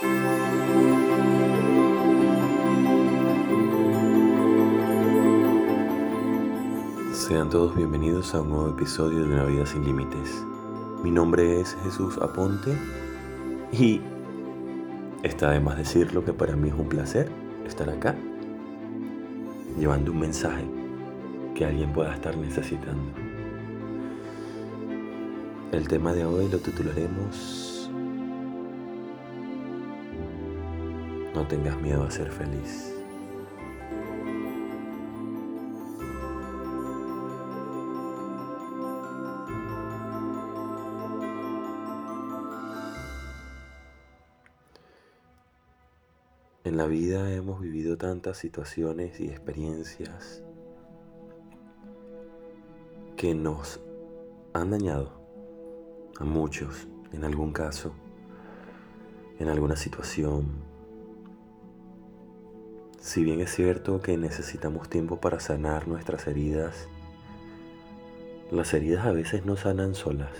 Sean todos bienvenidos a un nuevo episodio de Una vida sin límites. Mi nombre es Jesús Aponte y está de más decirlo que para mí es un placer estar acá llevando un mensaje que alguien pueda estar necesitando. El tema de hoy lo titularemos No tengas miedo a ser feliz. En la vida hemos vivido tantas situaciones y experiencias que nos han dañado a muchos en algún caso, en alguna situación. Si bien es cierto que necesitamos tiempo para sanar nuestras heridas, las heridas a veces no sanan solas.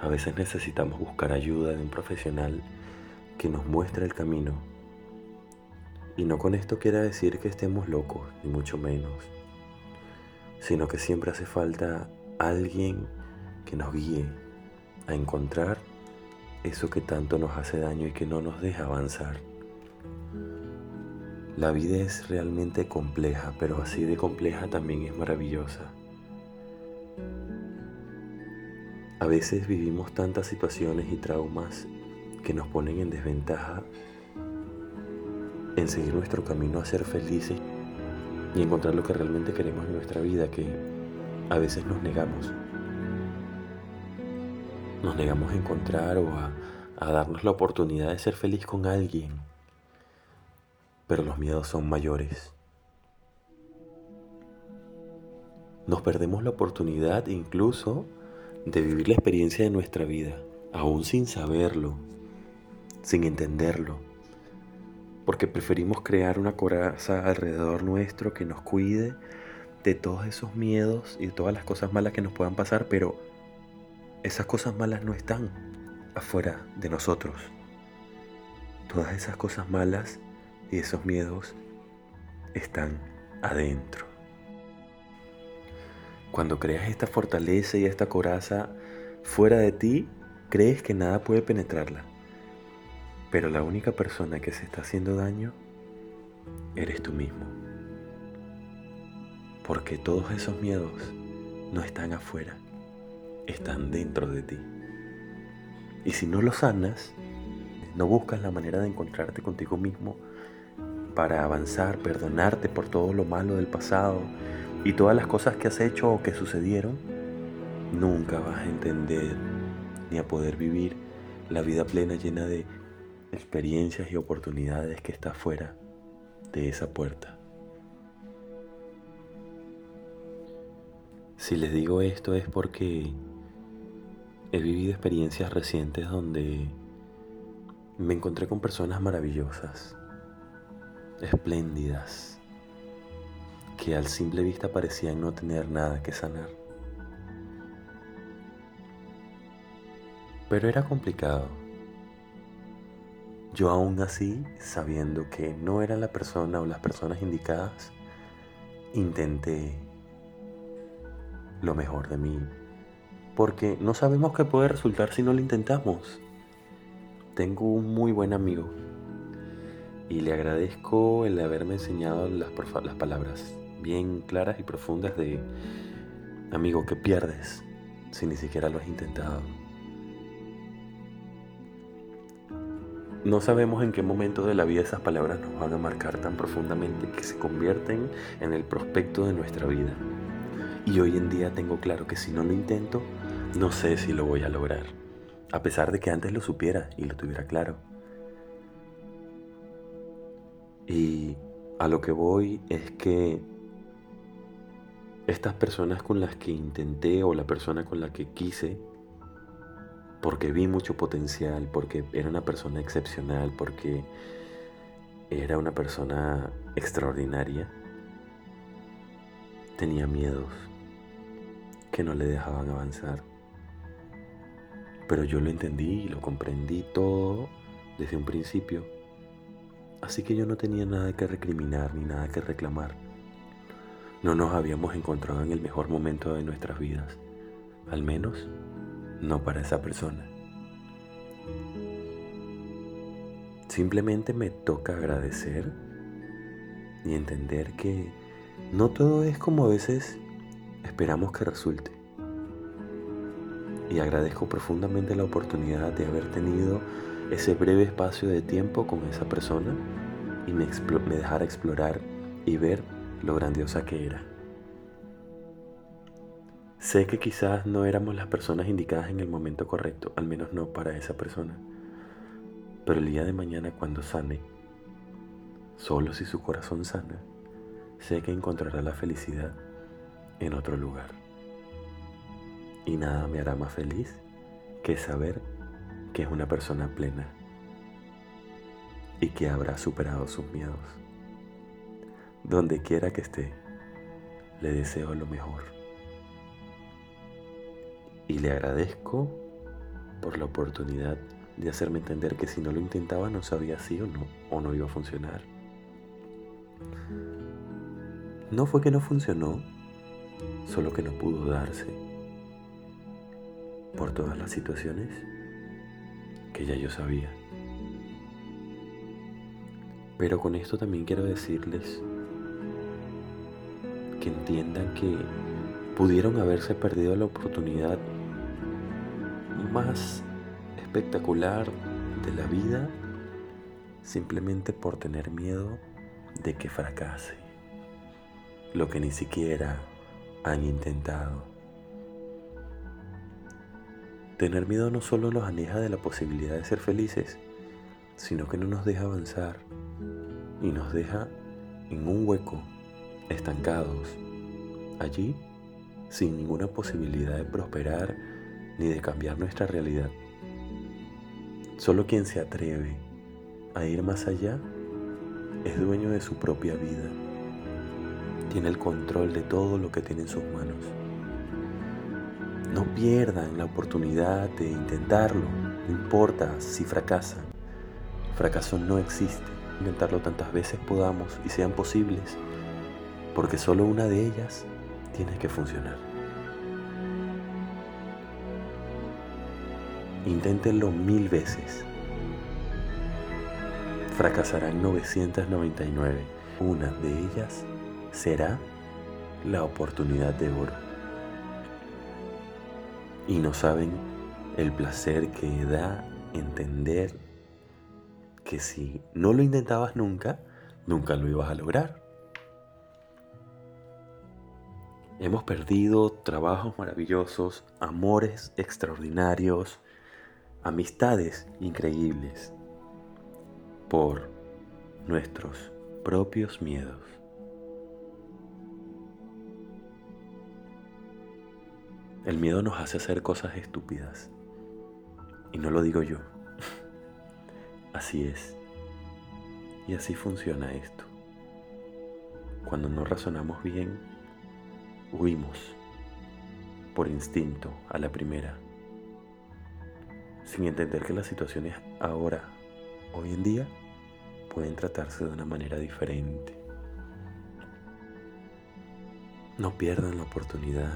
A veces necesitamos buscar ayuda de un profesional que nos muestre el camino y no con esto quiera decir que estemos locos, ni mucho menos, sino que siempre hace falta alguien que nos guíe a encontrar eso que tanto nos hace daño y que no nos deja avanzar. La vida es realmente compleja, pero así de compleja también es maravillosa. A veces vivimos tantas situaciones y traumas que nos ponen en desventaja en seguir nuestro camino a ser felices y encontrar lo que realmente queremos en nuestra vida, que a veces nos negamos. Nos negamos a encontrar o a, darnos la oportunidad de ser feliz con alguien, pero los miedos son mayores. Nos perdemos la oportunidad incluso de vivir la experiencia de nuestra vida, aún sin saberlo, sin entenderlo porque preferimos crear una coraza alrededor nuestro que nos cuide de todos esos miedos y de todas las cosas malas que nos puedan pasar, pero esas cosas malas no están afuera de nosotros. Todas esas cosas malas y esos miedos están adentro. Cuando creas esta fortaleza y esta coraza fuera de ti, crees que nada puede penetrarla. Pero la única persona que se está haciendo daño eres tú mismo. Porque todos esos miedos no están afuera, están dentro de ti. Y si no los sanas, no buscas la manera de encontrarte contigo mismo para avanzar, perdonarte por todo lo malo del pasado y todas las cosas que has hecho o que sucedieron, nunca vas a entender ni a poder vivir la vida plena llena de experiencias y oportunidades que está fuera de esa puerta. Si les digo esto es porque he vivido experiencias recientes donde me encontré con personas maravillosas, espléndidas, que al simple vista parecían no tener nada que sanar. Pero era complicado yo aún así, sabiendo que no era la persona o las personas indicadas, intenté lo mejor de mí. Porque no sabemos qué puede resultar si no lo intentamos. Tengo un muy buen amigo y le agradezco el haberme enseñado las, palabras bien claras y profundas de amigo que pierdes si ni siquiera lo has intentado. No sabemos en qué momento de la vida esas palabras nos van a marcar tan profundamente que se convierten en el prospecto de nuestra vida. Y hoy en día tengo claro que si no lo intento, no sé si lo voy a lograr. A pesar de que antes lo supiera y lo tuviera claro. Y a lo que voy es que estas personas con las que intenté o la persona con la que quise porque vi mucho potencial, porque era una persona excepcional, porque era una persona extraordinaria, tenía miedos que no le dejaban avanzar. Pero yo lo entendí y lo comprendí todo desde un principio, así que yo no tenía nada que recriminar ni nada que reclamar. No nos habíamos encontrado en el mejor momento de nuestras vidas, al menos no para esa persona. Simplemente me toca agradecer y entender que no todo es como a veces esperamos que resulte. Y agradezco profundamente la oportunidad de haber tenido ese breve espacio de tiempo con esa persona y me, me dejara explorar y ver lo grandiosa que era. Sé que quizás no éramos las personas indicadas en el momento correcto, al menos no para esa persona. Pero el día de mañana cuando sane, solo si su corazón sana, sé que encontrará la felicidad en otro lugar. Y nada me hará más feliz que saber que es una persona plena y que habrá superado sus miedos. Donde quiera que esté, le deseo lo mejor. Y le agradezco por la oportunidad de hacerme entender que si no lo intentaba no sabía si o no, o no iba a funcionar. No fue que no funcionó, solo que no pudo darse por todas las situaciones que ya yo sabía. Pero con esto también quiero decirles que entiendan que pudieron haberse perdido la oportunidad más espectacular de la vida simplemente por tener miedo de que fracase lo que ni siquiera han intentado. Tener miedo no solo nos aleja de la posibilidad de ser felices, sino que no nos deja avanzar y nos deja en un hueco, estancados, allí sin ninguna posibilidad de prosperar ni de cambiar nuestra realidad. Solo quien se atreve a ir más allá es dueño de su propia vida tiene el control de todo lo que tiene en sus manos. No pierdan la oportunidad de intentarlo, no importa si fracasan. Fracaso no existe. Intentarlo tantas veces podamos y sean posibles, porque solo una de ellas tiene que funcionar. Inténtenlo mil veces. Fracasarán 999. Una de ellas será la oportunidad de oro. Y no saben el placer que da entender que si no lo intentabas nunca, nunca lo ibas a lograr. Hemos perdido trabajos maravillosos, amores extraordinarios, amistades increíbles por nuestros propios miedos. El miedo nos hace hacer cosas estúpidas. Y no lo digo yo. Así es. Y así funciona esto. Cuando no razonamos bien, huimos por instinto a la primera, sin entender que las situaciones ahora, hoy en día, pueden tratarse de una manera diferente. No pierdan la oportunidad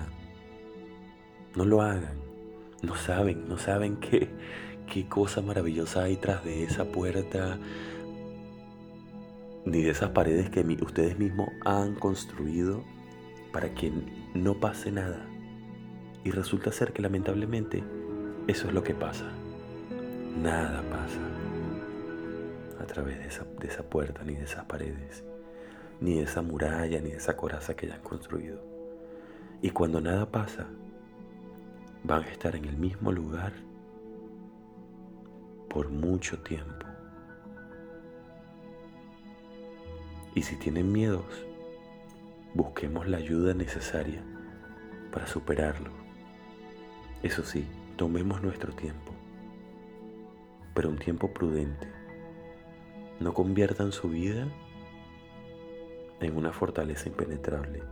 no lo hagan. No saben, no saben qué, qué cosa maravillosa hay tras de esa puerta, ni de esas paredes que ustedes mismos han construido para que no pase nada. Y resulta ser que lamentablemente eso es lo que pasa. Nada pasa a través de esa, de esa puerta, ni de esas paredes, ni de esa muralla, ni de esa coraza que hayan construido. Y cuando nada pasa, van a estar en el mismo lugar por mucho tiempo. Y si tienen miedos, busquemos la ayuda necesaria para superarlo. Eso sí, tomemos nuestro tiempo, pero un tiempo prudente. No conviertan su vida en una fortaleza impenetrable,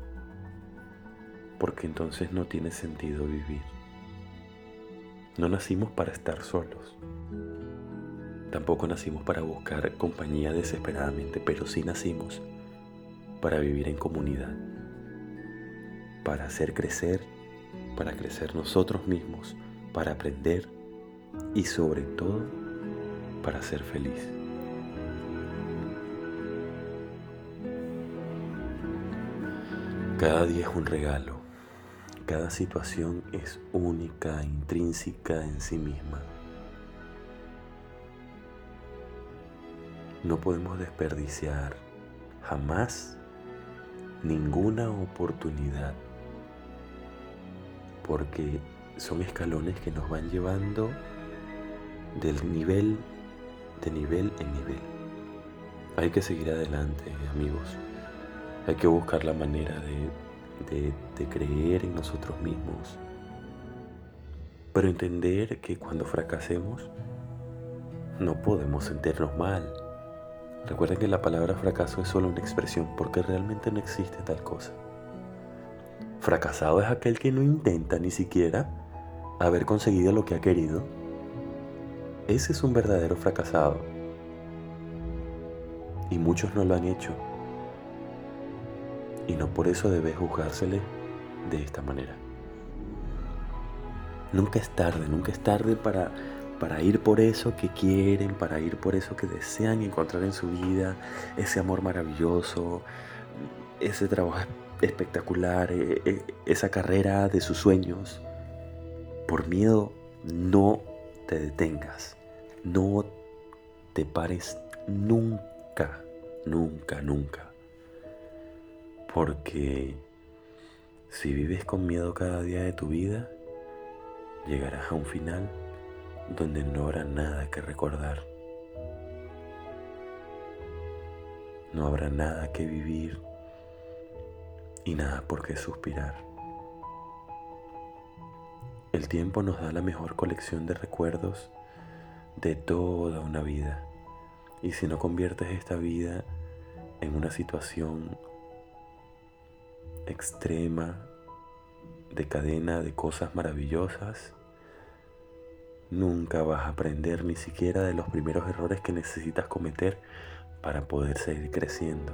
porque entonces no tiene sentido vivir. No nacimos para estar solos. Tampoco nacimos para buscar compañía desesperadamente, pero sí nacimos para vivir en comunidad, para hacer crecer, para crecer nosotros mismos, para aprender y sobre todo para ser feliz. Cada día es un regalo, cada situación es única, intrínseca en sí misma. No podemos desperdiciar jamás ninguna oportunidad porque son escalones que nos van llevando del nivel, de nivel en nivel. Hay que seguir adelante, amigos. Hay que buscar la manera de, de, creer en nosotros mismos. Pero entender que cuando fracasemos, no podemos sentirnos mal. Recuerden que la palabra fracaso es solo una expresión porque realmente no existe tal cosa. Fracasado es aquel que no intenta ni siquiera haber conseguido lo que ha querido. Ese es un verdadero fracasado. Y muchos no lo han hecho. Y no por eso debes juzgársele de esta manera. Nunca es tarde, nunca es tarde para, para ir por eso que quieren, para ir por eso que desean encontrar en su vida, ese amor maravilloso, ese trabajo espectacular, eh, eh, esa carrera de sus sueños. Por miedo, no te detengas, no te pares nunca, nunca, nunca. Porque si vives con miedo cada día de tu vida, llegarás a un final donde no habrá nada que recordar. No habrá nada que vivir y nada por qué suspirar. El tiempo nos da la mejor colección de recuerdos de toda una vida. Y si no conviertes esta vida en una situación extrema, de cadena de cosas maravillosas, nunca vas a aprender ni siquiera de los primeros errores que necesitas cometer para poder seguir creciendo.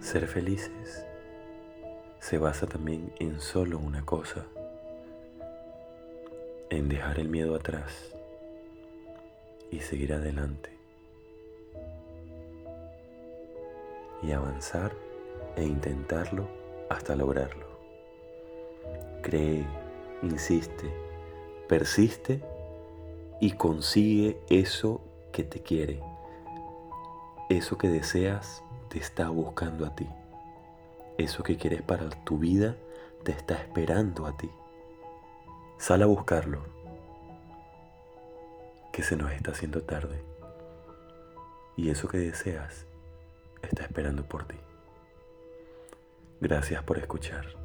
Ser felices se basa también en solo una cosa, en dejar el miedo atrás y seguir adelante y avanzar e intentarlo hasta lograrlo. Cree, insiste, persiste y consigue eso que te quiere, eso que deseas te está buscando a ti. Eso que quieres para tu vida te está esperando a ti. Sal a buscarlo, que se nos está haciendo tarde. Y eso que deseas está esperando por ti. Gracias por escuchar.